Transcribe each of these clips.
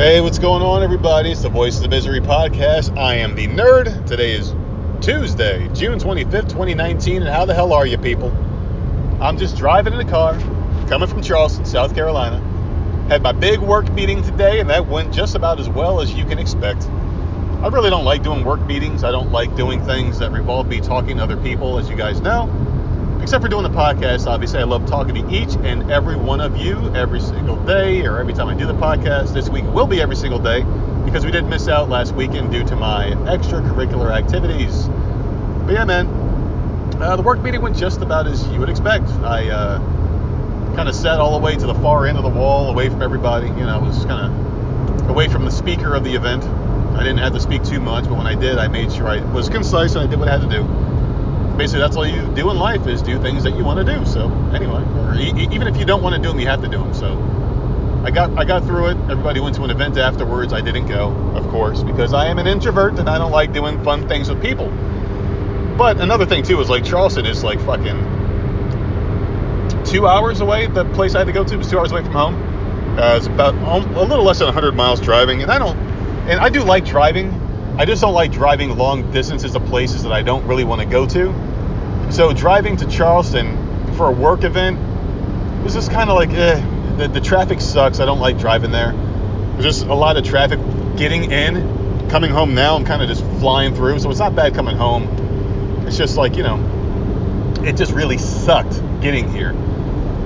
Hey, what's going on, everybody? It's the Voice of the Misery podcast. I am the nerd. Today is Tuesday, June 25th, 2019. And how the hell are you, people? I'm just driving in a car, coming from Charleston, South Carolina. Had my big work meeting today, and that went just about as well as you can expect. I really don't like doing work meetings. I don't like doing things that revolve me talking to other people, as you guys know. Except for doing the podcast, obviously, I love talking to each and every one of you every single day or every time I do the podcast. This week will be every single day because we did miss out last weekend due to my extracurricular activities. But yeah, man, uh, the work meeting went just about as you would expect. I uh, kind of sat all the way to the far end of the wall, away from everybody. You know, I was kind of away from the speaker of the event. I didn't have to speak too much, but when I did, I made sure I was concise and I did what I had to do. Basically, that's all you do in life is do things that you want to do. So anyway, even if you don't want to do them, you have to do them. So I got I got through it. Everybody went to an event afterwards. I didn't go, of course, because I am an introvert and I don't like doing fun things with people. But another thing too is like Charleston is like fucking two hours away. The place I had to go to was two hours away from home. Uh, it's about um, a little less than 100 miles driving, and I don't, and I do like driving. I just don't like driving long distances to places that I don't really want to go to. So driving to Charleston for a work event was just kind of like, eh, the, the traffic sucks. I don't like driving there. There's just a lot of traffic getting in. Coming home now, I'm kind of just flying through, so it's not bad coming home. It's just like, you know, it just really sucked getting here.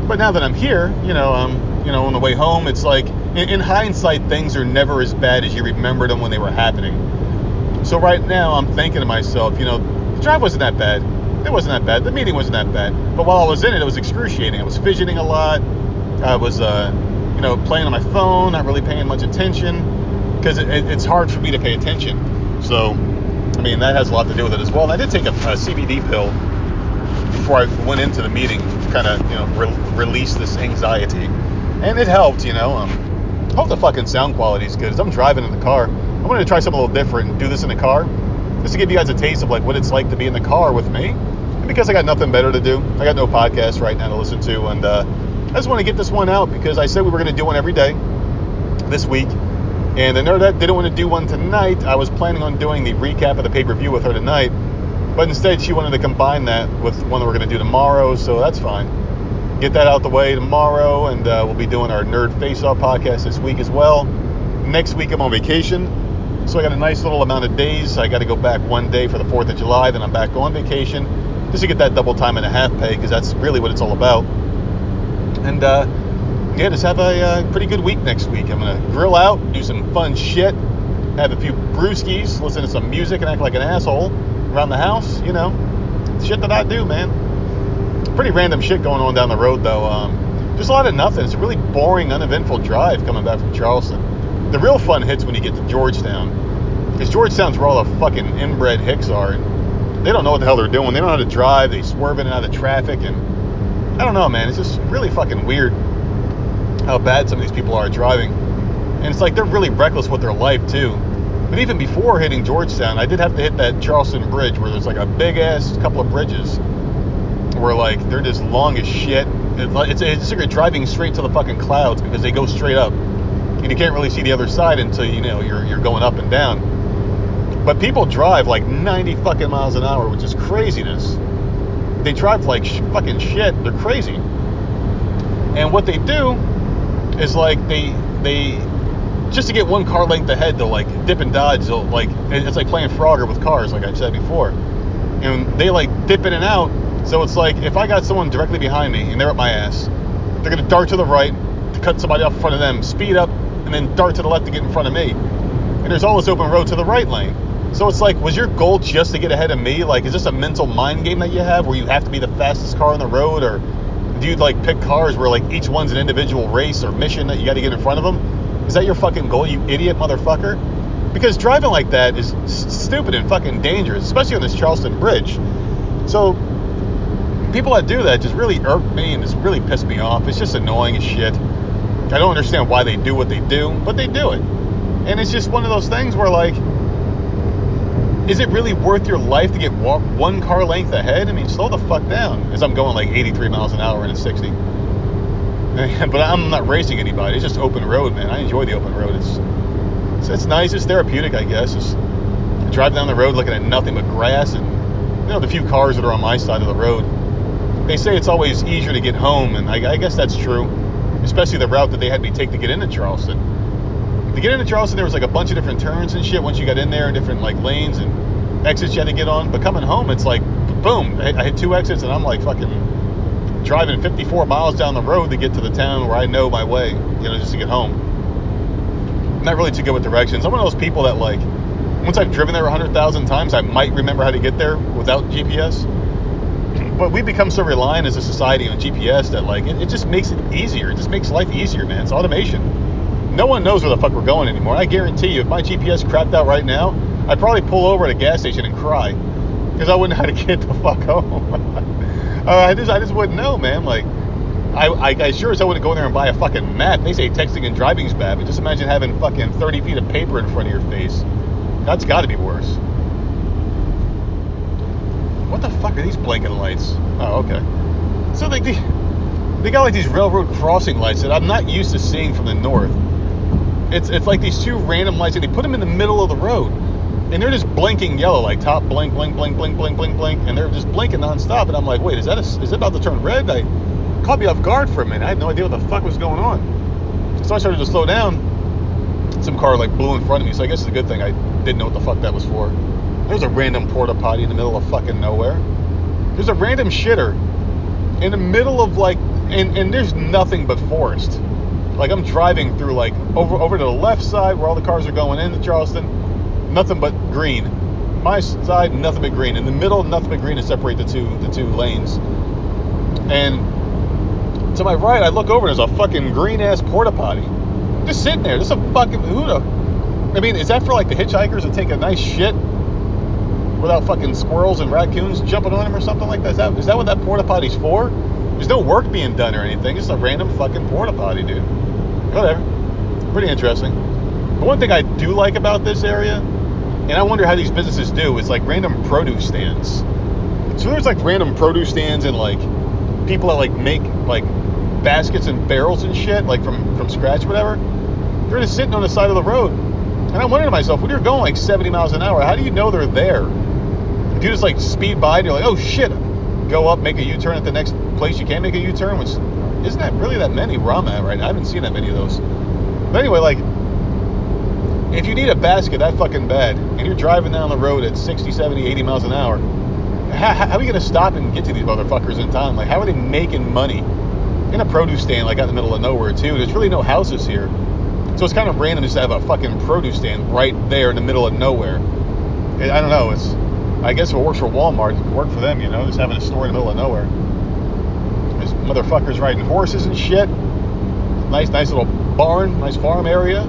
But now that I'm here, you know, um, you know, on the way home, it's like, in, in hindsight, things are never as bad as you remembered them when they were happening. So right now, I'm thinking to myself, you know, the drive wasn't that bad. It wasn't that bad. The meeting wasn't that bad. But while I was in it, it was excruciating. I was fidgeting a lot. I was, uh, you know, playing on my phone, not really paying much attention because it, it, it's hard for me to pay attention. So, I mean, that has a lot to do with it as well. And I did take a, a CBD pill before I went into the meeting to kind of, you know, re- release this anxiety. And it helped, you know. Um, I hope the fucking sound quality is good. As I'm driving in the car, I wanted to try something a little different and do this in the car just to give you guys a taste of like what it's like to be in the car with me. Because I got nothing better to do, I got no podcast right now to listen to, and uh, I just want to get this one out because I said we were going to do one every day this week. And the nerdette didn't want to do one tonight. I was planning on doing the recap of the pay-per-view with her tonight, but instead she wanted to combine that with one that we're going to do tomorrow, so that's fine. Get that out the way tomorrow, and uh, we'll be doing our Nerd Face-Off podcast this week as well. Next week I'm on vacation, so I got a nice little amount of days. I got to go back one day for the 4th of July, then I'm back on vacation just to get that double time and a half pay because that's really what it's all about. And uh, yeah, just have a uh, pretty good week next week. I'm gonna grill out, do some fun shit, have a few brewskis, listen to some music, and act like an asshole around the house. You know, shit that I do, man. Pretty random shit going on down the road though. Um, just a lot of nothing. It's a really boring, uneventful drive coming back from Charleston. The real fun hits when you get to Georgetown, because Georgetown's where all the fucking inbred hicks are. And they don't know what the hell they're doing. They don't know how to drive. They swerve in and out of traffic, and I don't know, man. It's just really fucking weird how bad some of these people are at driving. And it's like they're really reckless with their life too. But even before hitting Georgetown, I did have to hit that Charleston Bridge where there's like a big ass couple of bridges where like they're just long as shit. It's, it's like you're driving straight to the fucking clouds because they go straight up, and you can't really see the other side until you know you're you're going up and down. But people drive like 90 fucking miles an hour, which is craziness. They drive like sh- fucking shit. They're crazy. And what they do is like they they just to get one car length ahead they'll like dip and dodge they'll like it's like playing frogger with cars like i've said before and they like dip in and out so it's like if i got someone directly behind me and they're at my ass they're to dart to the right to cut somebody off in front of them speed up and then dart to the left to get in front of me and there's this open road to the right lane so it's like was your goal just to get ahead of me like is this a mental mind game that you have where you have to be the fastest car on the road or do you like pick cars where like each one's an individual race or mission that you got to get in front of them? Is that your fucking goal, you idiot motherfucker? Because driving like that is stupid and fucking dangerous, especially on this Charleston Bridge. So people that do that just really irk me and just really piss me off. It's just annoying as shit. I don't understand why they do what they do, but they do it. And it's just one of those things where like is it really worth your life to get walk one car length ahead? I mean, slow the fuck down. As I'm going like 83 miles an hour in a 60. but I'm not racing anybody. It's just open road, man. I enjoy the open road. It's it's, it's nice. It's therapeutic, I guess. Just drive down the road looking at nothing but grass and you know the few cars that are on my side of the road. They say it's always easier to get home, and I, I guess that's true. Especially the route that they had me take to get into Charleston. To get into Charleston, there was like a bunch of different turns and shit once you got in there, different like lanes and exits you had to get on. But coming home, it's like boom, I, I hit two exits, and I'm like fucking driving 54 miles down the road to get to the town where I know my way, you know, just to get home. I'm not really too good with directions. I'm one of those people that like once I've driven there 100,000 times, I might remember how to get there without GPS. But we become so reliant as a society on GPS that like it, it just makes it easier. It just makes life easier, man. It's automation. No one knows where the fuck we're going anymore. I guarantee you, if my GPS crapped out right now, I'd probably pull over at a gas station and cry because I wouldn't know how to get the fuck home. uh, I just I just wouldn't know, man. Like I, I, I sure as hell wouldn't go in there and buy a fucking map. They say texting and driving's bad, but just imagine having fucking 30 feet of paper in front of your face. That's got to be worse. What the fuck are these blinking lights? Oh, okay. So they, they got like these railroad crossing lights that I'm not used to seeing from the north. It's it's like these two random lights, and they put them in the middle of the road, and they're just blinking yellow, like top blink, blink, blink, blink, blink, blink, blink, and they're just blinking nonstop. And I'm like, wait, is that a, is it about to turn red? I caught me off guard for a minute. I had no idea what the fuck was going on. So I started to slow down. Some car like blew in front of me, so I guess it's a good thing I didn't know what the fuck that was for. There's a random porta potty in the middle of fucking nowhere. There's a random shitter in the middle of like, and, and there's nothing but forest. Like I'm driving through like over over to the left side where all the cars are going into Charleston, nothing but green. My side, nothing but green. In the middle, nothing but green to separate the two the two lanes. And to my right, I look over and there's a fucking green ass porta potty, just sitting there. Just a fucking who the I mean, is that for like the hitchhikers to take a nice shit without fucking squirrels and raccoons jumping on them or something like that? Is that, is that what that porta potty's for? There's no work being done or anything. It's a random fucking porta potty, dude. Whatever. Pretty interesting. But one thing I do like about this area, and I wonder how these businesses do, is like random produce stands. So there's like random produce stands and like people that like make like baskets and barrels and shit, like from from scratch, whatever. They're just sitting on the side of the road and I'm wondering to myself, when you're going like 70 miles an hour, how do you know they're there? If you just like speed by and you're like, oh shit, go up, make a U-turn at the next place you can make a U-turn, which isn't that really that many where I'm at right now. I haven't seen that many of those. But anyway, like, if you need a basket that fucking bad and you're driving down the road at 60, 70, 80 miles an hour, how, how are you going to stop and get to these motherfuckers in time? Like, how are they making money in a produce stand like out in the middle of nowhere too? There's really no houses here. So it's kind of random just to have a fucking produce stand right there in the middle of nowhere. I don't know. It's I guess if it works for Walmart, it could work for them. You know, just having a store in the middle of nowhere. Motherfuckers riding horses and shit. Nice, nice little barn, nice farm area.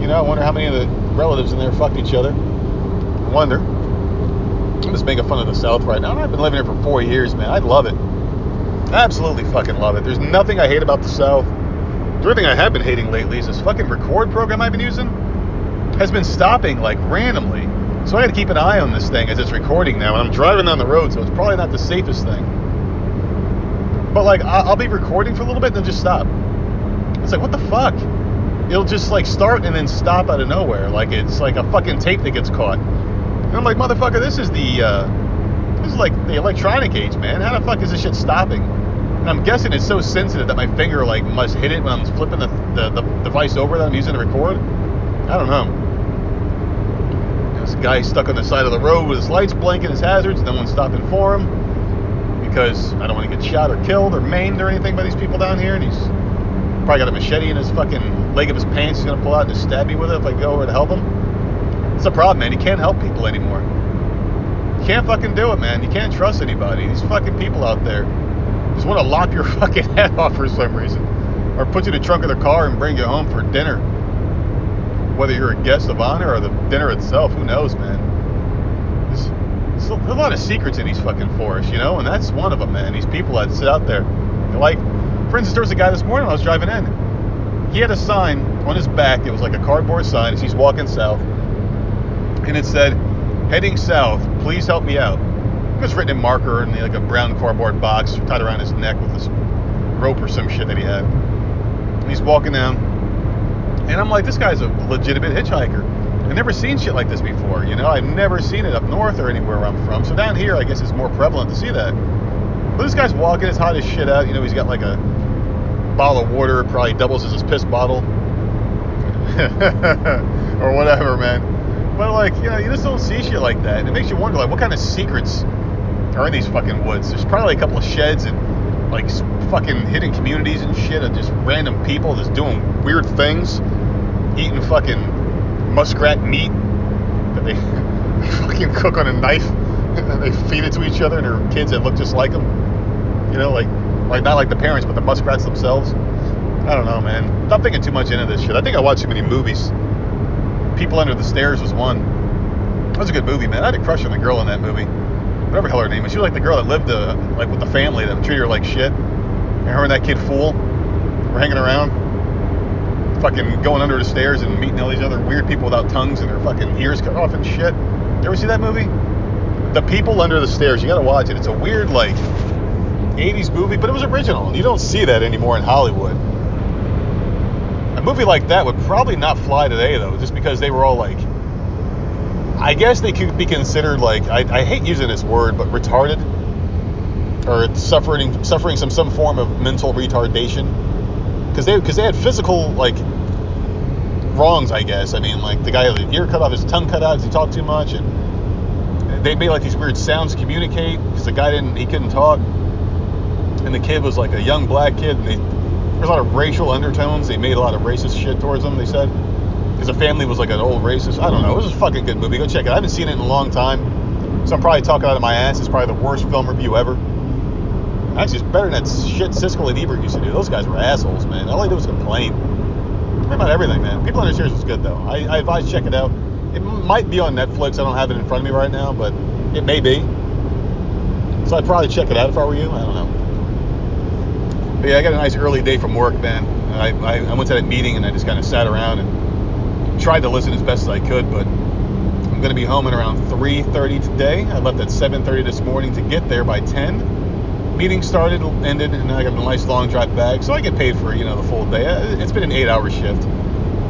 You know, I wonder how many of the relatives in there fucked each other. I wonder. I'm just making fun of the South right now. I've been living here for four years, man. I love it. I Absolutely fucking love it. There's nothing I hate about the South. The only thing I have been hating lately is this fucking record program I've been using has been stopping like randomly. So I got to keep an eye on this thing as it's recording now, and I'm driving down the road, so it's probably not the safest thing. But like, I'll be recording for a little bit and then just stop. It's like, what the fuck? It'll just like start and then stop out of nowhere, like it's like a fucking tape that gets caught. And I'm like, motherfucker, this is the uh, this is like the electronic age, man. How the fuck is this shit stopping? And I'm guessing it's so sensitive that my finger like must hit it when I'm flipping the, the, the device over that I'm using to record. I don't know. This guy stuck on the side of the road with his lights blinking, his hazards, no one's stopping for him because I don't want to get shot or killed or maimed or anything by these people down here. And he's probably got a machete in his fucking leg of his pants. He's gonna pull out and just stab me with it if I go over to help him. It's a problem, man. You can't help people anymore. You can't fucking do it, man. You can't trust anybody. These fucking people out there just want to lop your fucking head off for some reason, or put you in the trunk of their car and bring you home for dinner. Whether you're a guest of honor or the dinner itself, who knows, man. There's, a lot of secrets in these fucking forests, you know, and that's one of them, man. These people that sit out there, like, for instance, there was a guy this morning I was driving in. He had a sign on his back. It was like a cardboard sign as he's walking south, and it said, "Heading south. Please help me out." It was written in marker in like a brown cardboard box tied around his neck with this rope or some shit that he had. And he's walking down, And I'm like, this guy's a legitimate hitchhiker. I've never seen shit like this before. You know, I've never seen it up north or anywhere where I'm from. So down here, I guess it's more prevalent to see that. But this guy's walking his hot as shit out. You know, he's got like a bottle of water, probably doubles as his piss bottle. or whatever, man. But like, you know, you just don't see shit like that. It makes you wonder, like, what kind of secrets are in these fucking woods? There's probably a couple of sheds and like fucking hidden communities and shit of just random people just doing weird things, eating fucking muskrat meat that they, fucking cook on a knife and they feed it to each other and their kids that look just like them. You know, like like not like the parents, but the muskrats themselves. I don't know, man. Stop thinking too much into this shit. I think I watched too many movies. People Under the Stairs was one. That was a good movie, man. I had a crush on the girl in that movie. Whatever hell her name is. She was like the girl that lived uh, like with the family that treated her like shit. And her and that kid Fool were hanging around, fucking going under the stairs and meeting all these other weird people without tongues and their fucking ears cut off and shit. You ever see that movie? The People Under the Stairs. You gotta watch it. It's a weird like 80s movie, but it was original. You don't see that anymore in Hollywood. A movie like that would probably not fly today, though, just because they were all like. I guess they could be considered like I, I hate using this word, but retarded, or suffering suffering some some form of mental retardation, because they because they had physical like wrongs, I guess. I mean, like the guy had his ear cut off, his tongue cut out because he talked too much, and they made like these weird sounds communicate because the guy didn't he couldn't talk and the kid was like a young black kid, and they, there's a lot of racial undertones. They made a lot of racist shit towards him. They said because the family was like an old racist. I don't know. It was a fucking good movie. Go check it. I haven't seen it in a long time, so I'm probably talking out of my ass. It's probably the worst film review ever. Actually, it's better than that shit Siskel and Ebert used to do. Those guys were assholes, man. All they do was complain. About everything, man. People Under Stairs was good though. I, I advise check it out. It might be on Netflix. I don't have it in front of me right now, but it may be. So I'd probably check it out if I were you. I don't know. But yeah, I got a nice early day from work, man. I, I, I went to that meeting and I just kind of sat around and tried to listen as best as I could, but I'm going to be home at around 3:30 today. I left at 7:30 this morning to get there by 10. Meeting started, ended, and I got a nice long drive back, so I get paid for you know the full day. It's been an eight-hour shift.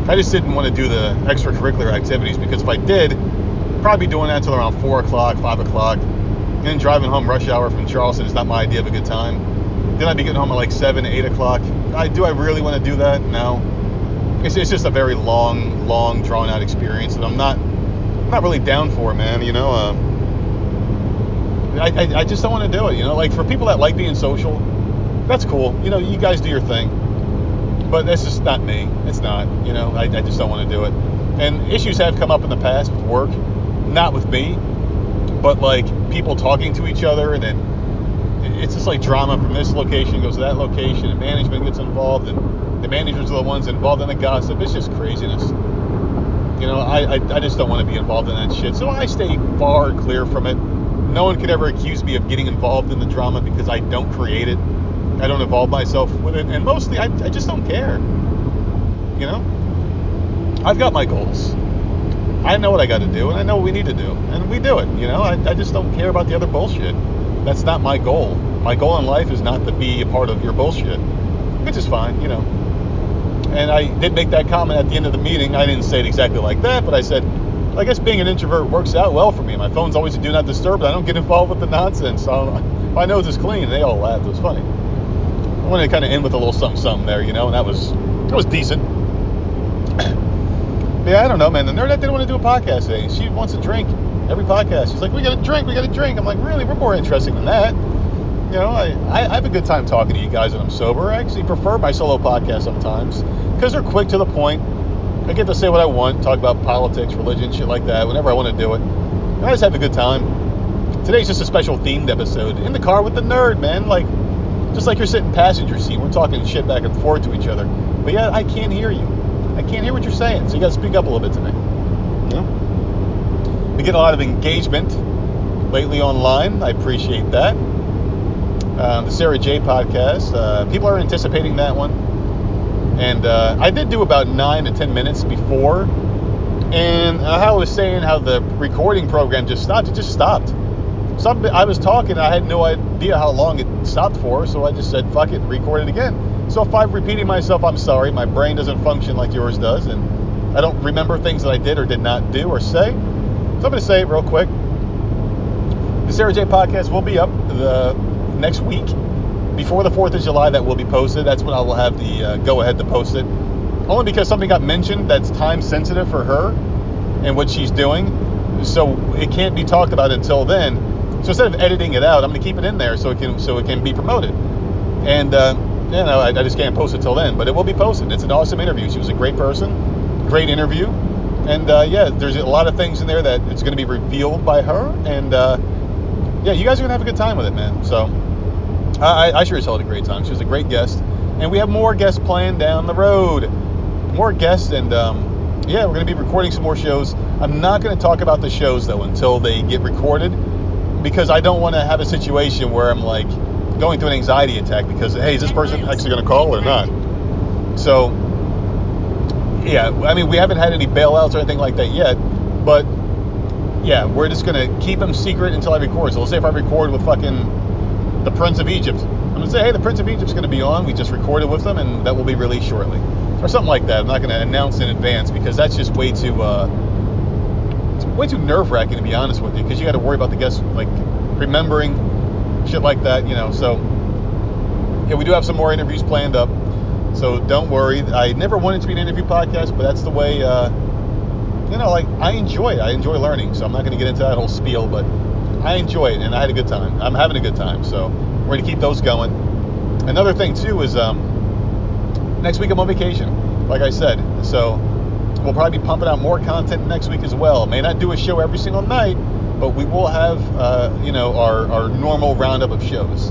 I just didn't want to do the extracurricular activities because if I did, I'd probably be doing that until around four o'clock, five o'clock, and then driving home rush hour from Charleston is not my idea of a good time. Then I'd be getting home at like seven, eight o'clock. I do I really want to do that? No. It's, it's just a very long, long, drawn out experience that I'm not I'm not really down for, it, man. You know, uh, I, I, I just don't want to do it. You know, like for people that like being social, that's cool. You know, you guys do your thing, but that's just not me. It's not. You know, I, I just don't want to do it. And issues have come up in the past with work, not with me, but like people talking to each other and then it's just like drama from this location goes to that location, and management gets involved, and the managers are the ones involved in the gossip. It's just craziness. You know, I, I, I just don't want to be involved in that shit. So I stay far clear from it. No one could ever accuse me of getting involved in the drama because I don't create it. I don't involve myself with it. And mostly, I, I just don't care. You know? I've got my goals. I know what I got to do, and I know what we need to do. And we do it. You know, I, I just don't care about the other bullshit. That's not my goal. My goal in life is not to be a part of your bullshit, which is fine, you know. And I did make that comment at the end of the meeting. I didn't say it exactly like that, but I said, I guess being an introvert works out well for me. My phone's always do not disturb, I don't get involved with the nonsense. My nose is clean. They all laughed. It was funny. I wanted to kind of end with a little something, something there, you know, and that was that was decent. yeah, I don't know, man. The Nerdette didn't want to do a podcast today. She wants a drink every podcast. She's like, we got a drink, we got a drink. I'm like, really? We're more interesting than that. You know, I, I have a good time talking to you guys when I'm sober. I actually prefer my solo podcast sometimes because they're quick to the point. I get to say what I want, talk about politics, religion, shit like that, whenever I want to do it. And I just have a good time. Today's just a special themed episode in the car with the nerd, man. Like, just like you're sitting passenger seat, we're talking shit back and forth to each other. But yeah, I can't hear you. I can't hear what you're saying, so you got to speak up a little bit today. You know? We get a lot of engagement lately online. I appreciate that um, the Sarah J podcast. Uh, people are anticipating that one. And uh, I did do about nine to ten minutes before. And I was saying how the recording program just stopped, it just stopped. Some, I was talking, I had no idea how long it stopped for, so I just said, fuck it, record it again. So if I'm repeating myself, I'm sorry. My brain doesn't function like yours does, and I don't remember things that I did or did not do or say. So I'm going to say it real quick. The Sarah J podcast will be up the next week before the 4th of July. That will be posted. That's when I will have the uh, go ahead to post it. Only because something got mentioned that's time sensitive for her and what she's doing. So it can't be talked about until then. So instead of editing it out, I'm going to keep it in there so it can so it can be promoted. And uh, you know, I, I just can't post it till then, but it will be posted. It's an awesome interview. She was a great person, great interview, and uh, yeah, there's a lot of things in there that it's going to be revealed by her, and uh, yeah, you guys are going to have a good time with it, man. So I, I sure as hell had a great time. She was a great guest, and we have more guests planned down the road, more guests, and um, yeah, we're going to be recording some more shows. I'm not going to talk about the shows though until they get recorded, because I don't want to have a situation where I'm like going through an anxiety attack because hey, is this person actually going to call or not? So yeah, I mean we haven't had any bailouts or anything like that yet, but yeah, we're just going to keep them secret until I record. So let's say if I record with fucking the Prince of Egypt, I'm going to say hey, the Prince of Egypt's going to be on. We just recorded with them, and that will be released shortly, or something like that. I'm not going to announce in advance because that's just way too. Uh, it's way too nerve wracking to be honest with you because you got to worry about the guests like remembering shit like that, you know. So, yeah, we do have some more interviews planned up. So don't worry. I never wanted to be an interview podcast, but that's the way, uh, you know, like I enjoy it. I enjoy learning. So I'm not going to get into that whole spiel, but I enjoy it and I had a good time. I'm having a good time. So we're to keep those going. Another thing, too, is um, next week I'm on vacation, like I said. So we'll probably be pumping out more content next week as well. May not do a show every single night but we will have, uh, you know, our, our normal roundup of shows.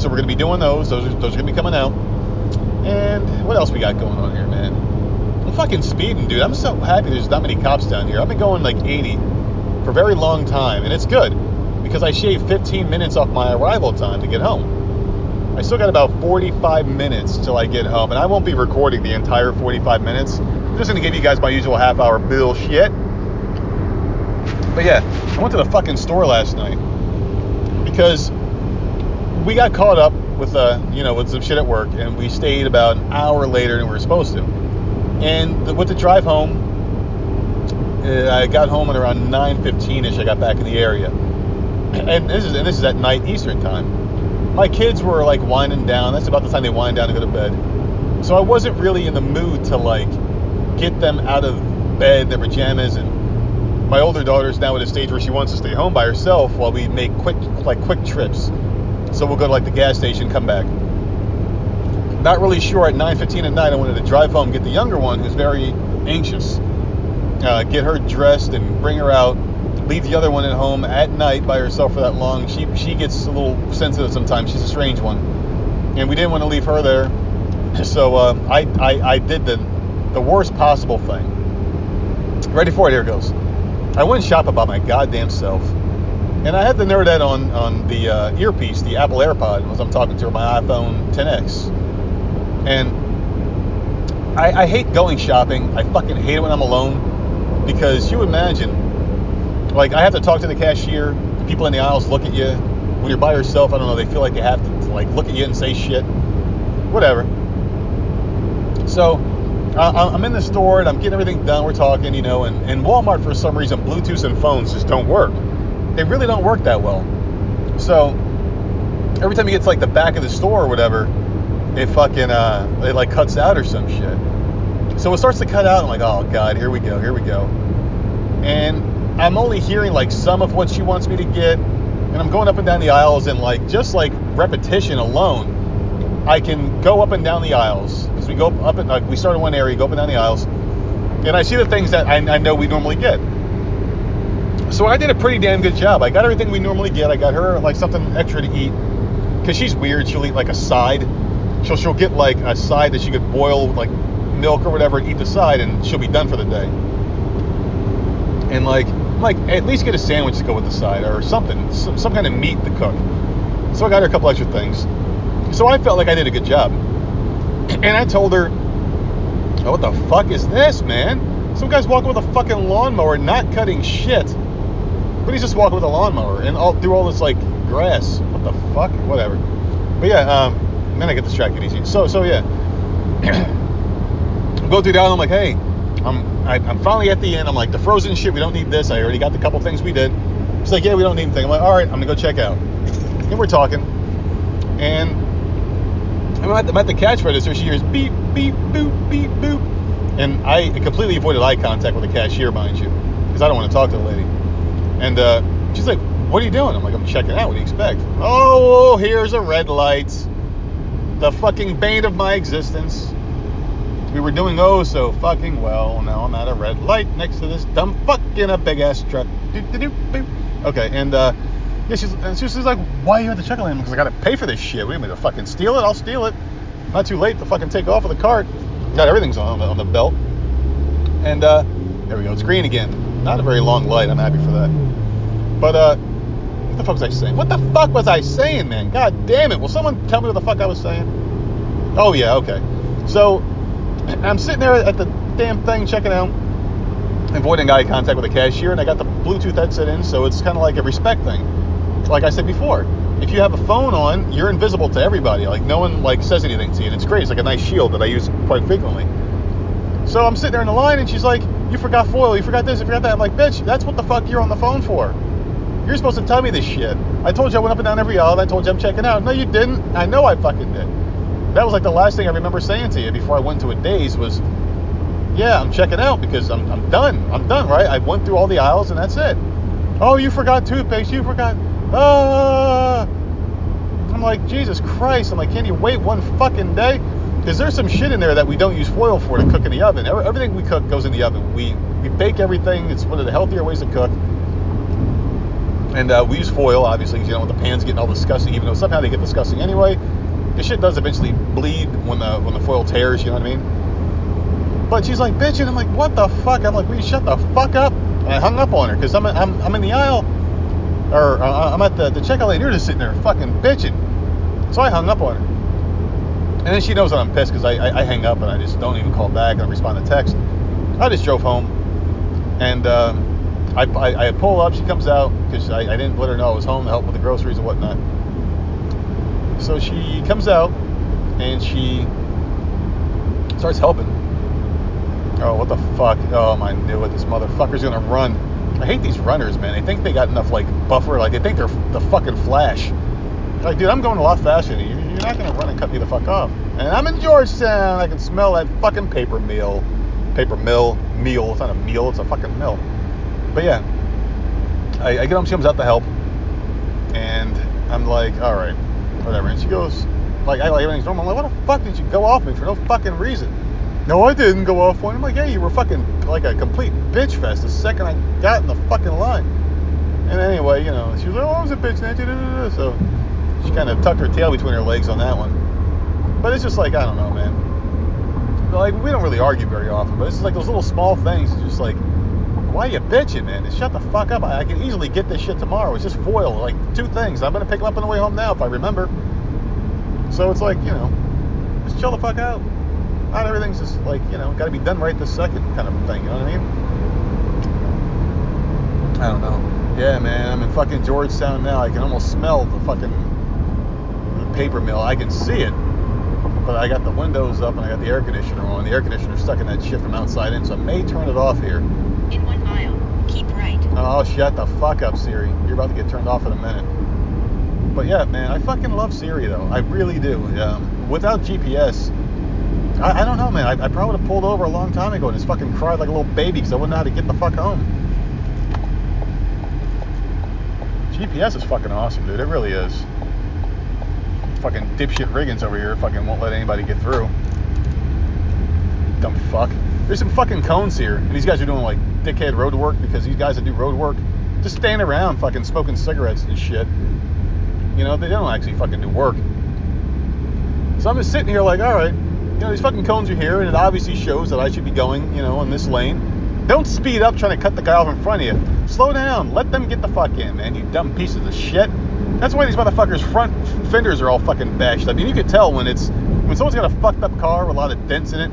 So we're to be doing those. Those are, those are to be coming out. And what else we got going on here, man? I'm fucking speeding, dude. I'm so happy there's not many cops down here. I've been going like 80 for a very long time, and it's good because I shaved 15 minutes off my arrival time to get home. I still got about 45 minutes till I get home, and I won't be recording the entire 45 minutes. I'm just to give you guys my usual half hour bullshit. But yeah, I went to the fucking store last night because we got caught up with uh, you know, with some shit at work, and we stayed about an hour later than we were supposed to. And the, with the drive home, uh, I got home at around 9:15ish. I got back in the area, and this is and this is at night Eastern time. My kids were like winding down. That's about the time they wind down to go to bed. So I wasn't really in the mood to like get them out of bed, their pajamas, and my older daughter's now at a stage where she wants to stay home by herself while we make quick like quick trips. So we'll go to like the gas station, come back. Not really sure at 9:15 at night. I wanted to drive home, get the younger one who's very anxious, uh, get her dressed and bring her out. Leave the other one at home at night by herself for that long. She she gets a little sensitive sometimes. She's a strange one, and we didn't want to leave her there. So uh, I, I I did the the worst possible thing. Ready for it? Here it goes. I went shopping by my goddamn self. And I had the Nerdette on, on the uh, earpiece, the Apple AirPod, as I'm talking to my iPhone 10X. And I, I hate going shopping. I fucking hate it when I'm alone because you imagine, like, I have to talk to the cashier. The people in the aisles look at you. When you're by yourself, I don't know, they feel like they have to, like, look at you and say shit. Whatever. So uh, I'm in the store and I'm getting everything done. We're talking, you know, and, and Walmart, for some reason, Bluetooth and phones just don't work. They really don't work that well. So every time you get to like the back of the store or whatever, it fucking, uh, it like cuts out or some shit. So it starts to cut out. I'm like, oh God, here we go, here we go. And I'm only hearing like some of what she wants me to get. And I'm going up and down the aisles and like, just like repetition alone, I can go up and down the aisles because we go up and like we start in one area, go up and down the aisles, and I see the things that I, I know we normally get. So I did a pretty damn good job. I got everything we normally get. I got her like something extra to eat because she's weird. She'll eat like a side. She'll she'll get like a side that she could boil like milk or whatever and eat the side, and she'll be done for the day. And like like at least get a sandwich to go with the side or something, some, some kind of meat to cook. So I got her a couple extra things. So I felt like I did a good job. And I told her, oh, what the fuck is this, man? Some guy's walking with a fucking lawnmower, not cutting shit. But he's just walking with a lawnmower and all through all this like grass. What the fuck? Whatever. But yeah, um, then I get distracted easy. So so yeah. go through that. I'm like, hey, I'm I, i am finally at the end. I'm like, the frozen shit. We don't need this. I already got the couple things we did. It's like, yeah, we don't need anything. I'm like, all right, I'm gonna go check out. And we're talking, and I'm at, the, I'm at the cash register. She hears beep beep boop beep boop, and I completely avoided eye contact with the cashier, mind you, because I don't want to talk to the lady. And uh, she's like, what are you doing? I'm like, I'm checking out. What do you expect? Oh, here's a red light. The fucking bane of my existence. We were doing oh so fucking well. Now I'm at a red light next to this dumb fuck in a big ass truck. Okay, and uh, yeah, she's, and she's like, why are you at the checkout line? Because I gotta pay for this shit. You mean to fucking steal it? I'll steal it. Not too late to fucking take off of the cart. Got everything's on, on the belt. And uh, there we go. It's green again. Not a very long light. I'm happy for that. But uh, what the fuck was I saying? What the fuck was I saying, man? God damn it. Will someone tell me what the fuck I was saying? Oh, yeah, okay. So, I'm sitting there at the damn thing checking out, avoiding eye contact with the cashier, and I got the Bluetooth headset in, so it's kind of like a respect thing. Like I said before, if you have a phone on, you're invisible to everybody. Like no one like says anything to you, and it's great. It's like a nice shield that I use quite frequently. So I'm sitting there in the line, and she's like, "You forgot foil. You forgot this. You forgot that." I'm like, "Bitch, that's what the fuck you're on the phone for." You're supposed to tell me this shit. I told you I went up and down every aisle. I told you I'm checking out. No, you didn't. I know I fucking did. That was like the last thing I remember saying to you before I went to a daze was, yeah, I'm checking out because I'm, I'm done. I'm done, right? I went through all the aisles and that's it. Oh, you forgot toothpaste. You forgot. Ah. I'm like, Jesus Christ. I'm like, can you wait one fucking day? Because there's some shit in there that we don't use foil for to cook in the oven. Everything we cook goes in the oven. We we bake everything. It's one of the healthier ways to cook. And uh, we use foil, obviously, because you want the pans getting all disgusting, even though somehow they get disgusting anyway. The shit does eventually bleed when the when the foil tears, you know what I mean? But she's like bitching. I'm like, what the fuck? I'm like, will you shut the fuck up? And I hung up on her because I'm, I'm I'm in the aisle, or uh, I'm at the, the checkout lane. You're just sitting there fucking bitching. So I hung up on her. And then she knows that I'm pissed because I, I, I, hang up and I just don't even call back and I respond to text. I just drove home and um, I, I, I pull up, she comes out because I, I didn't let her know I was home to help with the groceries and whatnot. So she comes out and she starts helping. Oh, what the fuck? Oh, I knew it. This motherfucker's gonna run. I hate these runners, man. They think they got enough like buffer, like they think they're the fucking Flash. Like, dude, I'm going a lot faster than you. You're not gonna run and cut me the fuck off. And I'm in Georgetown. I can smell that fucking paper meal. Paper mill, meal. It's not a meal. It's a fucking mill. But yeah, I, I get home. She comes out to help, and I'm like, all right, whatever. And she goes, like, I like everything's normal. I'm like, what the fuck did you go off me for no fucking reason? No, I didn't go off on. I'm like, yeah, you were fucking like a complete bitch fest the second I got in the fucking line. And anyway, you know, she was like, oh, I was a bitch, so she kind of tucked her tail between her legs on that one. But it's just like, I don't know, man. Like, we don't really argue very often, but it's just like those little small things. Just like, why are you bitching, man? Just shut the fuck up. I, I, can easily get this shit tomorrow. It's just foil, like two things. I'm gonna pick them up on the way home now if I remember. So it's like, you know, just chill the fuck out. Not everything's just like, you know, got to be done right this second kind of thing. You know what I mean? I don't know. Yeah, man. I'm in fucking Georgetown now. I can almost smell the fucking the paper mill. I can see it but I got the windows up and I got the air conditioner on. The air conditioner's stuck in that shit from outside in, so I may turn it off here. In one mile, keep right. Oh, shut the fuck up, Siri. You're about to get turned off in a minute. But yeah, man, I fucking love Siri though. I really do. Um, without GPS, I, I, don't know, man. I, I probably would have pulled over a long time ago and just fucking cried like a little baby because I wouldn't know how to get the fuck home. GPS is fucking awesome, dude. It really is. Fucking dipshit Riggins over here fucking won't let anybody get through. Dumb fuck. There's some fucking cones here, and these guys are doing like dickhead road work because these guys that do road work just stand around fucking smoking cigarettes and shit. You know, they don't actually fucking do work. So I'm just sitting here like, all right, you know, these fucking cones are here, and it obviously shows that I should be going, you know, in this lane. Don't speed up trying to cut the guy off in front of you. Slow down. Let them get the fuck in, man. You dumb pieces of shit. That's why these motherfuckers' front fenders are all fucking bashed. up. I mean, you can tell when it's when someone's got a fucked up car with a lot of dents in it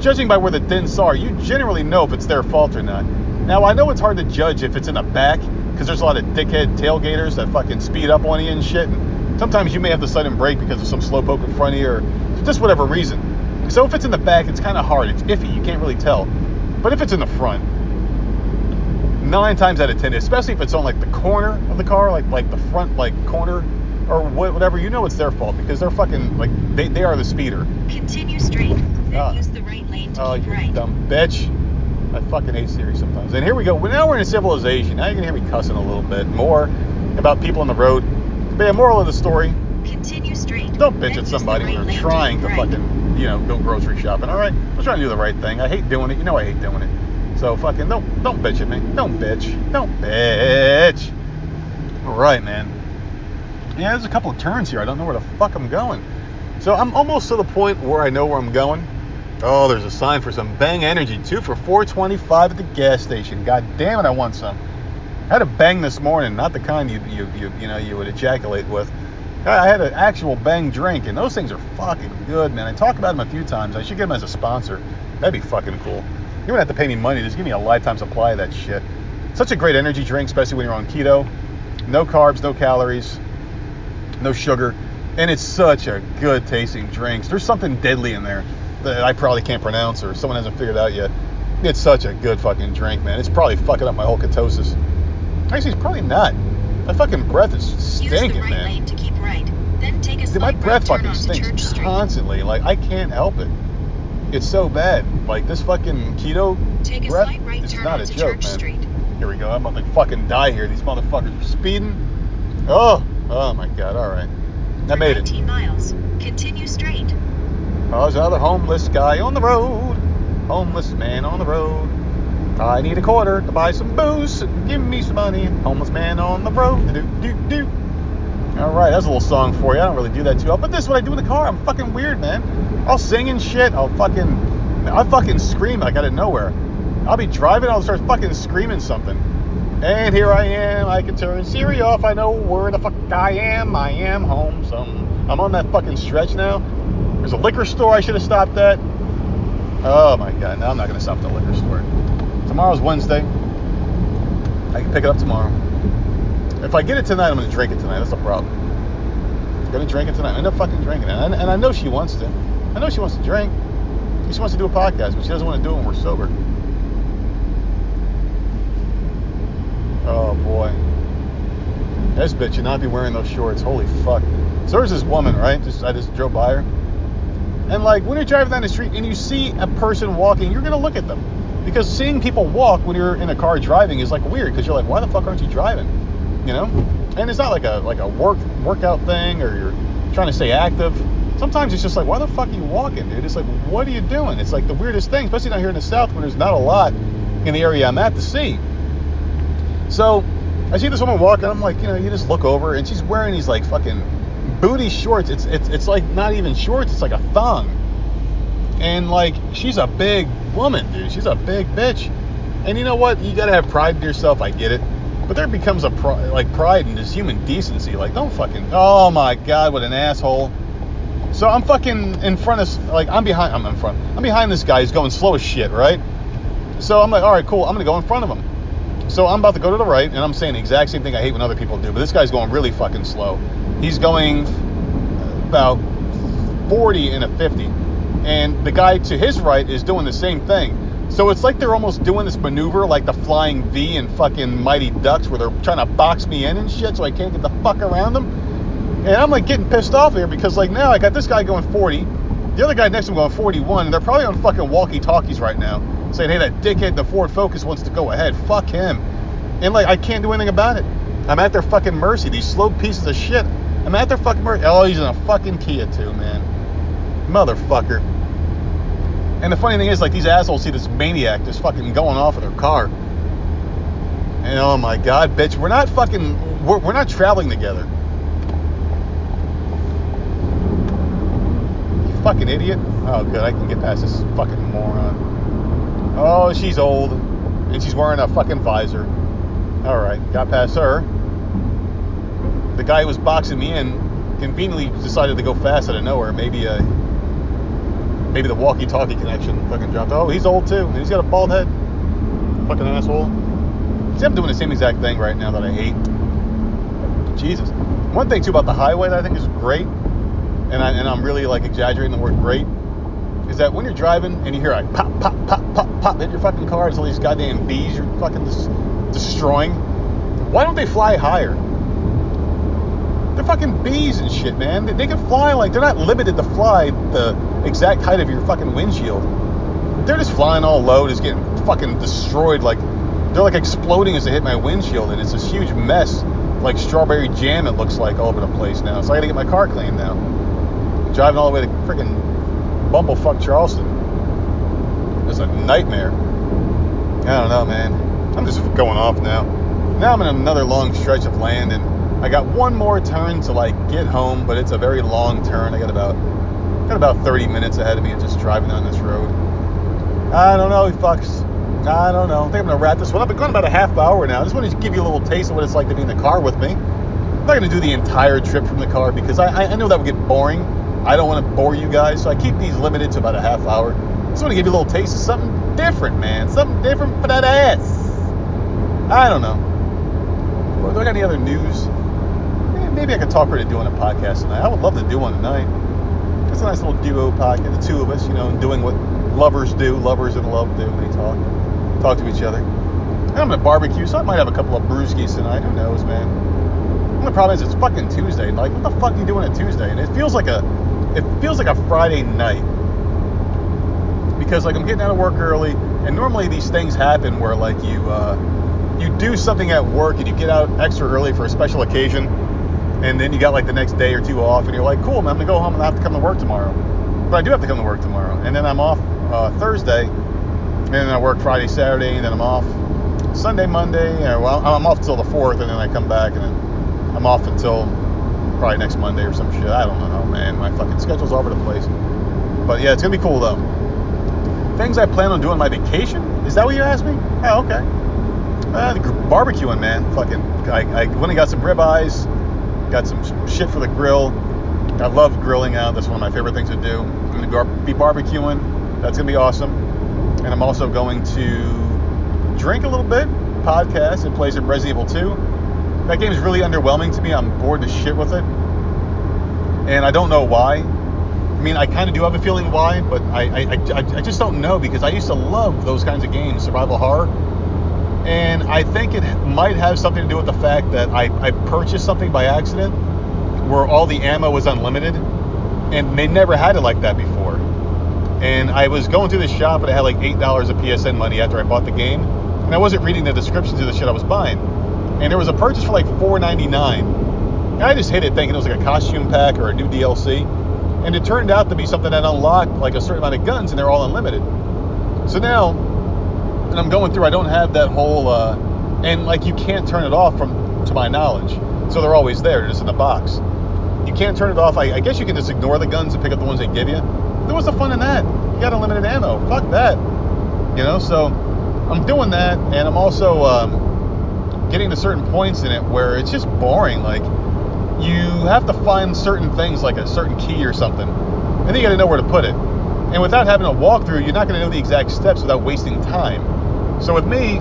judging by where the dents are, you generally know if it's their fault or not. Now, I know it's hard to judge if it's in the back because there's a lot of dickhead tailgaters that fucking speed up on you and shit and sometimes you may have to sudden brake because of some slow poke in front of you or just whatever reason. So if it's in the back, it's kind of hard. It's iffy. You can't really tell. But if it's in the front, nine times out of ten, especially if it's on like the corner of the car, like like the front like corner or wha- whatever, you know it's their fault because they're fucking like they, they are the speeder. Continue straight. Then Ah. use the right lane to Oh, you right. dumb bitch. I fucking hate Siri sometimes. And here we go. Now we're in a civilization. Now you can hear me cussing a little bit more about people on the road. But yeah, moral of the story, Continue straight. don't bitch at somebody right when they're trying to right. fucking, you know, go grocery shopping. All right, I'm trying to do the right thing. I hate doing it. You know I hate doing it. So fucking don't don't bitch at me. Don't bitch. Don't bitch. All right, man. Yeah, there's a couple of turns here. I don't know where the fuck I'm going. So I'm almost to the point where I know where I'm going. Oh, there's a sign for some Bang Energy, two for 425 at the gas station. God damn it, I want some. I had a Bang this morning, not the kind you you you, you know you would ejaculate with. I had an actual Bang drink, and those things are fucking good, man. I talk about them a few times. I should get them as a sponsor. That'd be fucking cool. You wouldn't have to pay me money. Just give me a lifetime supply of that shit. Such a great energy drink, especially when you're on keto. No carbs, no calories, no sugar, and it's such a good tasting drink. There's something deadly in there that I probably can't pronounce or someone hasn't figured out yet. It's such a good fucking drink, man. It's probably fucking up my whole ketosis. Actually, it's probably not. My fucking breath is stinking, right man. lane to keep right. Then take a Dude, my breath fucking stinks constantly. Like I can't help it. It's so bad. Like this fucking keto Take breath slight right is turn not a joke, Church man. Street. Here we go. I'm about to fucking die here. These motherfuckers are speeding. Oh, oh my god. All right, I made it. 19 miles. Continue straight. There's another homeless guy on the road. Homeless man on the road. I need a quarter to buy some booze. Give me some money. Homeless man on the road. Do do do. All right, that's a little song for you. I don't really do that too often, but this is what I do in the car. I'm fucking weird, man. I'll sing and shit. I'll fucking, I fucking scream like out of nowhere. I'll be driving. I'll start fucking screaming something. And here I am. I can turn Siri off. I know where the fuck I am. I am home. Some. I'm on that fucking stretch now. There's a liquor store I should have stopped at. Oh my god. No, I'm not gonna stop at the liquor store. Tomorrow's Wednesday. I can pick it up tomorrow. If I get it tonight, I'm gonna drink it tonight. That's the problem. I'm gonna drink it tonight. I end up fucking drinking it, and, and I know she wants to. I know she wants to drink. She wants to do a podcast, but she doesn't want to do it when we're sober. Oh boy. This bitch should not be wearing those shorts. Holy fuck. So there's this woman, right? Just I just drove by her. And like when you're driving down the street and you see a person walking, you're gonna look at them. Because seeing people walk when you're in a car driving is like weird because you're like, why the fuck aren't you driving? You know? And it's not like a like a work workout thing or you're trying to stay active. Sometimes it's just like, why the fuck are you walking, dude? It's like, what are you doing? It's like the weirdest thing, especially down here in the south when there's not a lot in the area I'm at to see. So I see this woman walking. I'm like, you know, you just look over, and she's wearing these like fucking booty shorts. It's it's it's like not even shorts. It's like a thong. And like she's a big woman, dude. She's a big bitch. And you know what? You gotta have pride in yourself. I get it. But there becomes a like pride in just human decency. Like don't fucking. Oh my god, what an asshole. So I'm fucking in front of like I'm behind. I'm in front. I'm behind this guy. He's going slow as shit, right? So I'm like, all right, cool. I'm gonna go in front of him. So I'm about to go to the right, and I'm saying the exact same thing I hate when other people do, but this guy's going really fucking slow. He's going about 40 and a 50, and the guy to his right is doing the same thing. So it's like they're almost doing this maneuver like the flying V and fucking Mighty Ducks, where they're trying to box me in and shit, so I can't get the fuck around them. And I'm like getting pissed off here because like now I got this guy going 40, the other guy next to him going 41, and they're probably on fucking walkie-talkies right now, saying, "Hey, that dickhead the Ford Focus wants to go ahead. Fuck him." And like I can't do anything about it. I'm at their fucking mercy. These slow pieces of shit. I'm at their fucking mercy. Oh, he's in a fucking Kia too, man. Motherfucker. And the funny thing is, like these assholes see this maniac just fucking going off of their car. And oh my god, bitch, we're not fucking, we're, we're not traveling together. You fucking idiot. Oh, good, I can get past this fucking moron. Oh, she's old, and she's wearing a fucking visor. All right, got past her. The guy who was boxing me in conveniently decided to go fast out of nowhere. Maybe uh, maybe the walkie-talkie connection fucking dropped. Oh, he's old too, he's got a bald head. Fucking asshole. See, I'm doing the same exact thing right now that I hate. Jesus. One thing too about the highway that I think is great, and I and I'm really like exaggerating the word great, is that when you're driving and you hear like pop pop pop pop pop hit your fucking car, it's all these goddamn bees you're fucking destroying. Why don't they fly higher? They're fucking bees and shit, man. They, they can fly like they're not limited to fly the exact height of your fucking windshield. They're just flying all low, just getting fucking destroyed. Like they're like exploding as they hit my windshield, and it's this huge mess, like strawberry jam. It looks like all over the place now. So I got to get my car cleaned now. Driving all the way to freaking bumblefuck Charleston. It's a nightmare. I don't know, man. I'm just going off now. Now I'm in another long stretch of land, and I got one more turn to like get home, but it's a very long turn. I got about got about 30 minutes ahead of me just driving down this road. I don't know, fucks. I don't know. I think I'm gonna wrap this one up. I've gone about a half hour now. I just wanted to give you a little taste of what it's like to be in the car with me. I'm not gonna do the entire trip from the car because I, I know that would get boring. I don't want to bore you guys, so I keep these limited to about a half hour. Just want to give you a little taste of something different, man. Something different for that ass. I don't know. Do I got any other news? Maybe I could talk her into doing a podcast tonight. I would love to do one tonight. It's a nice little duo podcast, the two of us, you know, doing what lovers do, lovers in love do they talk, talk to each other. And I'm gonna barbecue, so I might have a couple of brewskis tonight. Who knows, man? The problem is it's fucking Tuesday. Like, what the fuck are you doing on Tuesday? And it feels like a, it feels like a Friday night because like I'm getting out of work early, and normally these things happen where like you, uh, you do something at work and you get out extra early for a special occasion, and then you got like the next day or two off, and you're like, cool, man, I'm gonna go home and I have to come to work tomorrow. But I do have to come to work tomorrow, and then I'm off uh, Thursday, and then I work Friday, Saturday, and then I'm off Sunday, Monday. Uh, well, I'm off till the fourth, and then I come back, and then I'm off until probably next Monday or some shit. I don't know, man. My fucking schedule's all over the place. But yeah, it's gonna be cool though. Things I plan on doing my vacation? Is that what you asked me? Oh, okay. Uh, barbecuing, man. Fucking, I, I went and got some ribeyes, got some shit for the grill. I love grilling out. That's one of my favorite things to do. I'm gonna bar- be barbecuing. That's gonna be awesome. And I'm also going to drink a little bit, podcast, and play some Resident Evil 2. That game is really underwhelming to me. I'm bored to shit with it, and I don't know why. I mean, I kind of do have a feeling why, but I, I, I, I just don't know because I used to love those kinds of games, survival horror. And I think it might have something to do with the fact that I, I purchased something by accident where all the ammo was unlimited, and they never had it like that before. And I was going through the shop and I had like $8 of PSN money after I bought the game, and I wasn't reading the descriptions of the shit I was buying. And there was a purchase for like $4.99. And I just hit it thinking it was like a costume pack or a new DLC. And it turned out to be something that unlocked like a certain amount of guns and they're all unlimited. So now, and I'm going through, I don't have that whole, uh, and like you can't turn it off from, to my knowledge. So they're always there, just in the box. You can't turn it off. I, I guess you can just ignore the guns and pick up the ones they give you. Then what's the fun in that? You got unlimited ammo. Fuck that. You know, so I'm doing that, and I'm also um, getting to certain points in it where it's just boring. Like, you have to find certain things like a certain key or something, and then you got to know where to put it. And without having a walkthrough, you're not going to know the exact steps without wasting time. So with me,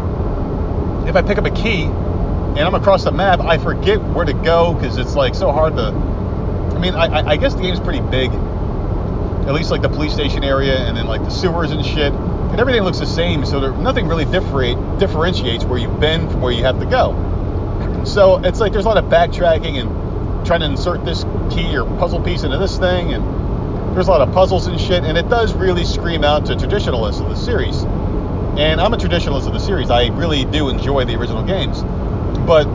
if I pick up a key and I'm across the map, I forget where to go because it's like so hard to. I mean, I, I- guess the game's pretty big. At least like the police station area and then like the sewers and shit, and everything looks the same. So there, nothing really differentiate, differentiates where you've been from where you have to go. So it's like there's a lot of backtracking and trying to insert this key or puzzle piece into this thing, and there's a lot of puzzles and shit, and it does really scream out to traditionalists of the series. And I'm a traditionalist of the series. I really do enjoy the original games, but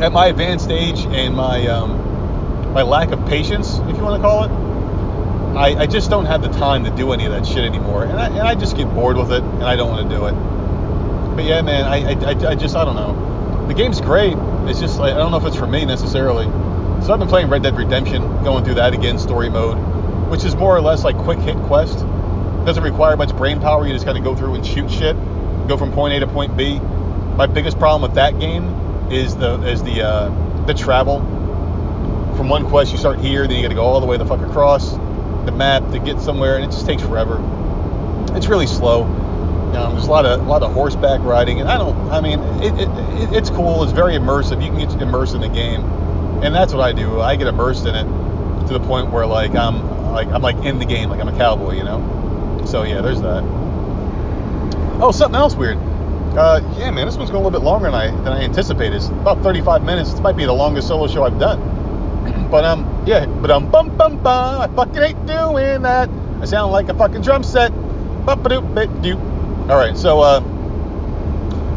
at my advanced age and my um, my lack of patience, if you want to call it, I, I just don't have the time to do any of that shit anymore, and I, and I just get bored with it, and I don't want to do it. But yeah, man, I, I, I, just I don't know. The game's great. It's just like I don't know if it's for me necessarily. So I've been playing Red Dead Redemption, going through that again, story mode, which is more or less like quick hit quest. Doesn't require much brain power. You just kind of go through and shoot shit, go from point A to point B. My biggest problem with that game is the is the uh, the travel. From one quest, you start here, then you got to go all the way the fuck across the map to get somewhere, and it just takes forever. It's really slow. Um, there's a lot of a lot of horseback riding, and I don't. I mean, it, it, it, it's cool. It's very immersive. You can get immersed in the game, and that's what I do. I get immersed in it to the point where like I'm like I'm like in the game, like I'm a cowboy, you know. So yeah, there's that. Oh, something else weird. Uh, yeah, man, this one's going a little bit longer than I than I anticipated. It's about 35 minutes. This might be the longest solo show I've done. but um, yeah, but um, bum bum bum. I fucking hate doing that. I sound like a fucking drum set. All right, so uh,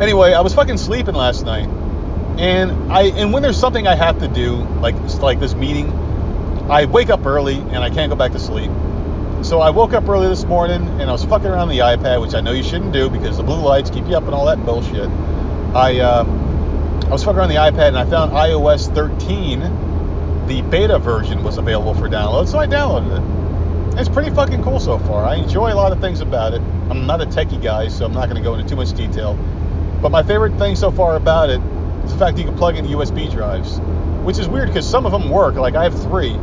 anyway, I was fucking sleeping last night, and I and when there's something I have to do, like like this meeting, I wake up early and I can't go back to sleep. So I woke up early this morning and I was fucking around the iPad, which I know you shouldn't do because the blue lights keep you up and all that bullshit. I uh, I was fucking around the iPad and I found iOS 13, the beta version was available for download, so I downloaded it. It's pretty fucking cool so far. I enjoy a lot of things about it. I'm not a techie guy, so I'm not going to go into too much detail. But my favorite thing so far about it is the fact that you can plug in USB drives, which is weird because some of them work. Like I have three.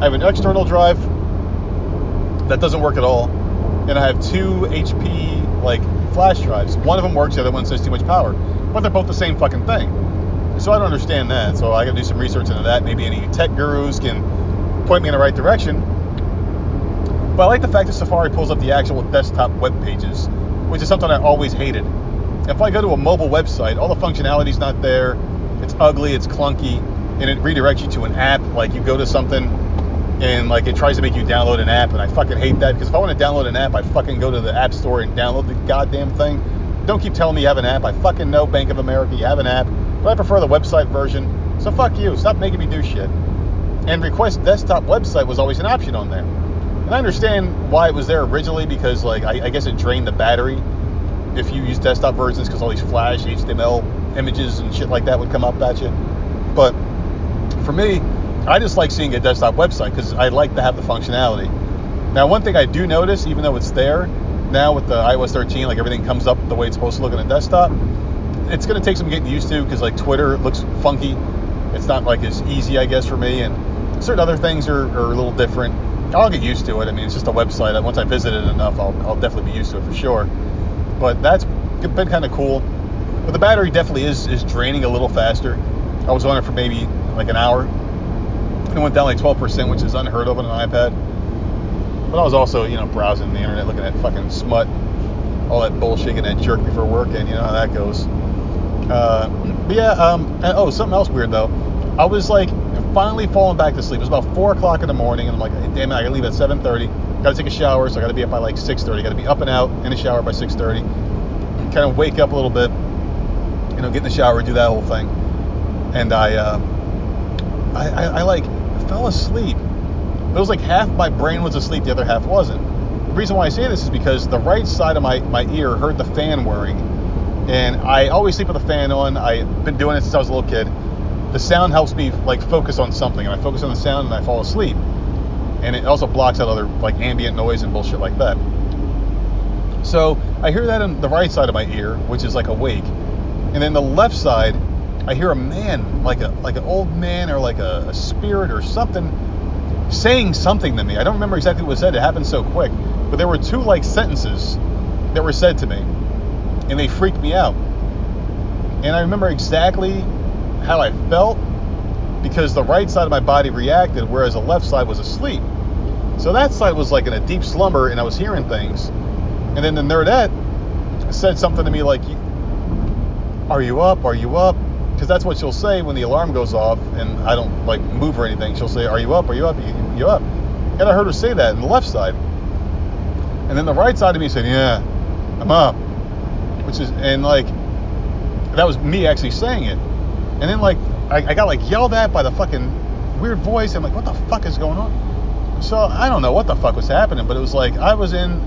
I have an external drive that doesn't work at all, and I have two HP like flash drives. One of them works, the other one says too much power, but they're both the same fucking thing. So I don't understand that. So I got to do some research into that. Maybe any tech gurus can point me in the right direction. But I like the fact that Safari pulls up the actual desktop web pages, which is something I always hated. If I go to a mobile website, all the functionality's not there. It's ugly, it's clunky, and it redirects you to an app. Like you go to something and like it tries to make you download an app, and I fucking hate that because if I want to download an app, I fucking go to the app store and download the goddamn thing. Don't keep telling me you have an app. I fucking know Bank of America, you have an app, but I prefer the website version. So fuck you. Stop making me do shit. And request desktop website was always an option on there. And I understand why it was there originally because like I, I guess it drained the battery if you use desktop versions because all these Flash HTML images and shit like that would come up at you. But for me, I just like seeing a desktop website because I like to have the functionality. Now, one thing I do notice, even though it's there now with the iOS 13, like everything comes up the way it's supposed to look on a desktop, it's going to take some getting used to because like Twitter looks funky. It's not like as easy, I guess, for me, and certain other things are, are a little different. I'll get used to it. I mean, it's just a website. Once I visit it enough, I'll, I'll definitely be used to it for sure. But that's been kind of cool. But the battery definitely is is draining a little faster. I was on it for maybe like an hour. It went down like 12%, which is unheard of on an iPad. But I was also, you know, browsing the internet, looking at fucking smut, all that bullshit, and that jerk before work, and you know how that goes. Uh, but yeah, um, and, oh, something else weird though. I was like finally falling back to sleep. It was about four o'clock in the morning, and I'm like, damn it, I gotta leave at 7:30. Gotta take a shower, so I gotta be up by like 6:30. Gotta be up and out in the shower by 6:30. Kind of wake up a little bit, you know, get in the shower, do that whole thing, and I, uh, I, I, I like fell asleep. It was like half my brain was asleep, the other half wasn't. The reason why I say this is because the right side of my, my ear heard the fan whirring, and I always sleep with the fan on. I've been doing it since I was a little kid. The sound helps me like focus on something, and I focus on the sound and I fall asleep. And it also blocks out other like ambient noise and bullshit like that. So I hear that on the right side of my ear, which is like awake, and then the left side I hear a man, like a like an old man or like a, a, spirit or something, saying something to me. I don't remember exactly what was said. It happened so quick, but there were two like sentences that were said to me, and they freaked me out. And I remember exactly how I felt because the right side of my body reacted, whereas the left side was asleep. So that side was like in a deep slumber, and I was hearing things. And then the nerdette said something to me like, "Are you up? Are you up?" Because that's what she'll say when the alarm goes off and I don't like move or anything. She'll say, "Are you up? Are you up? Are you, you up?" And I heard her say that in the left side, and then the right side of me said, "Yeah, I'm up," which is and like that was me actually saying it, and then like I, I got like yelled at by the fucking weird voice. I'm like, "What the fuck is going on?" So I don't know what the fuck was happening, but it was like I was in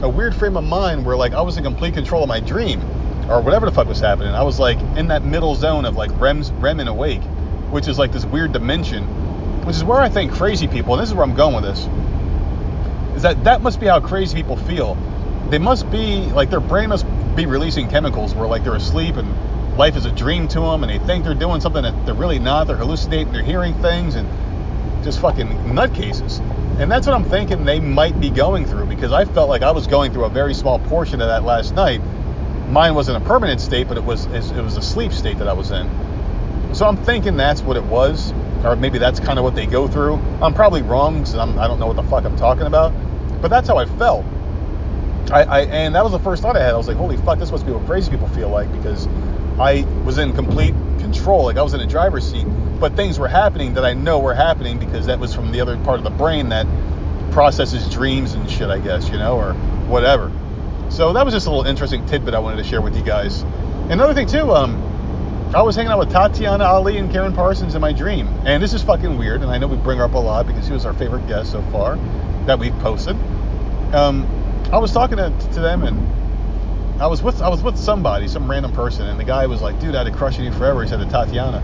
a weird frame of mind where like I was in complete control of my dream or whatever the fuck was happening. I was like in that middle zone of like REM's REM and awake, which is like this weird dimension, which is where I think crazy people, and this is where I'm going with this, is that that must be how crazy people feel. They must be like their brain must be releasing chemicals where like they're asleep and life is a dream to them, and they think they're doing something that they're really not. They're hallucinating, they're hearing things, and just fucking nutcases. And that's what I'm thinking they might be going through because I felt like I was going through a very small portion of that last night mine wasn't a permanent state, but it was it was a sleep state that I was in. So I'm thinking that's what it was. or maybe that's kind of what they go through. I'm probably wrong because I don't know what the fuck I'm talking about, but that's how I felt. I, I and that was the first thought I had. I was like, holy fuck, this must be what crazy people feel like because I was in complete control, like I was in a driver's seat, but things were happening that I know were happening because that was from the other part of the brain that processes dreams and shit, I guess, you know, or whatever. So that was just a little interesting tidbit I wanted to share with you guys. Another thing too, um, I was hanging out with Tatiana Ali and Karen Parsons in my dream, and this is fucking weird. And I know we bring her up a lot because she was our favorite guest so far that we've posted. Um, I was talking to, to them, and I was with I was with somebody, some random person, and the guy was like, "Dude, I'd have crushed you forever." He said to Tatiana,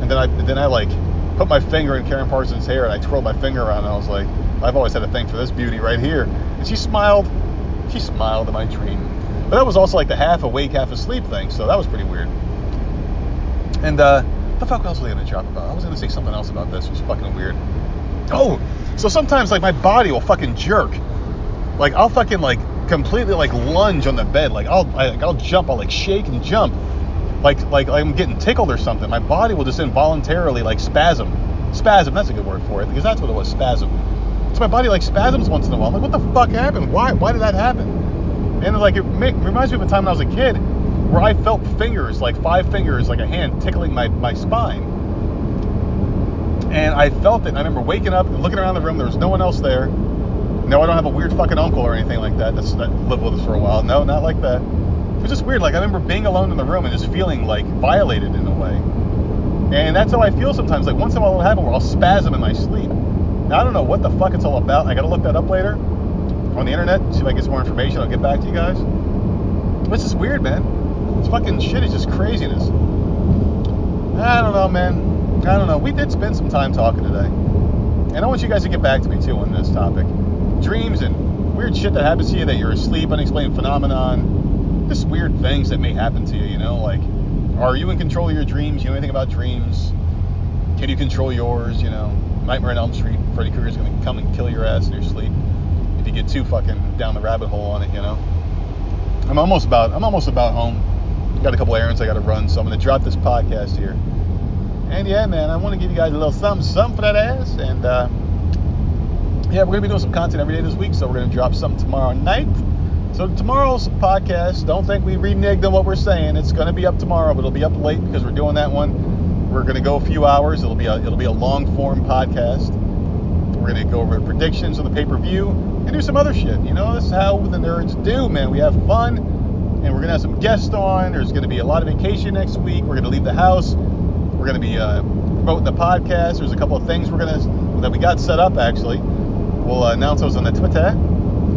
and then I then I like put my finger in Karen Parsons' hair, and I twirled my finger around, and I was like, "I've always had a thing for this beauty right here." And she smiled. She smiled in my dream, but that was also like the half awake, half asleep thing, so that was pretty weird. And uh, the fuck else was I gonna drop about? I was gonna say something else about this. It was fucking weird. Oh, so sometimes like my body will fucking jerk. Like I'll fucking like completely like lunge on the bed. Like I'll I, like, I'll jump. I'll like shake and jump. Like like I'm getting tickled or something. My body will just involuntarily like spasm. Spasm. That's a good word for it because that's what it was. Spasm. So my body like spasms once in a while. I'm like, what the fuck happened? Why why did that happen? And like it make, reminds me of a time when I was a kid where I felt fingers, like five fingers, like a hand tickling my, my spine. And I felt it. I remember waking up and looking around the room. There was no one else there. No, I don't have a weird fucking uncle or anything like that that's, that lived with us for a while. No, not like that. It was just weird. Like I remember being alone in the room and just feeling like violated in a way. And that's how I feel sometimes. Like once in a while it'll happen where I'll spasm in my sleep. Now I don't know what the fuck it's all about. I gotta look that up later on the internet, see if I get some more information. I'll get back to you guys. This is weird, man. This fucking shit is just craziness. I don't know, man. I don't know. We did spend some time talking today. And I want you guys to get back to me too on this topic. Dreams and weird shit that happens to you that you're asleep, unexplained phenomenon, just weird things that may happen to you, you know, like are you in control of your dreams? You know anything about dreams? Can you control yours? You know, Nightmare on Elm Street, Freddy Krueger's gonna come and kill your ass in your sleep if you get too fucking down the rabbit hole on it, you know. I'm almost about I'm almost about home. Got a couple errands I got to run, so I'm gonna drop this podcast here. And yeah, man, I want to give you guys a little something, something for that ass. And uh, yeah, we're gonna be doing some content every day this week, so we're gonna drop something tomorrow night. So tomorrow's podcast, don't think we reneged on what we're saying. It's gonna be up tomorrow, but it'll be up late because we're doing that one. We're gonna go a few hours. It'll be a it'll be a long form podcast. We're gonna go over predictions on the pay per view and do some other shit. You know, this is how the nerds do, man. We have fun, and we're gonna have some guests on. There's gonna be a lot of vacation next week. We're gonna leave the house. We're gonna be uh, promoting the podcast. There's a couple of things we're gonna that we got set up actually. We'll uh, announce those on the Twitter.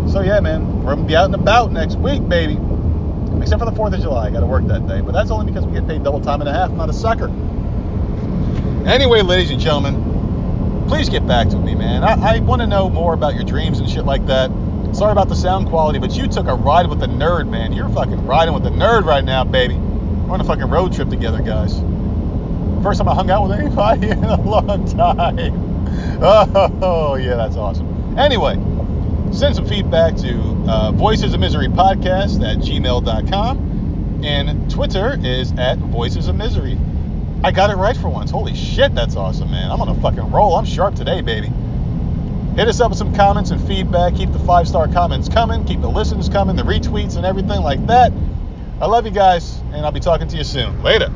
So yeah, man, we're gonna be out and about next week, baby. Except for the Fourth of July, I got to work that day, but that's only because we get paid double time and a half. I'm not a sucker. Anyway, ladies and gentlemen, please get back to me, man. I, I want to know more about your dreams and shit like that. Sorry about the sound quality, but you took a ride with the nerd, man. You're fucking riding with the nerd right now, baby. We're on a fucking road trip together, guys. First time I hung out with anybody in a long time. Oh, yeah, that's awesome. Anyway, send some feedback to uh, Voices of Misery Podcast at gmail.com. And Twitter is at Voices of Misery. I got it right for once. Holy shit, that's awesome, man. I'm on a fucking roll. I'm sharp today, baby. Hit us up with some comments and feedback. Keep the five star comments coming. Keep the listens coming, the retweets and everything like that. I love you guys, and I'll be talking to you soon. Later.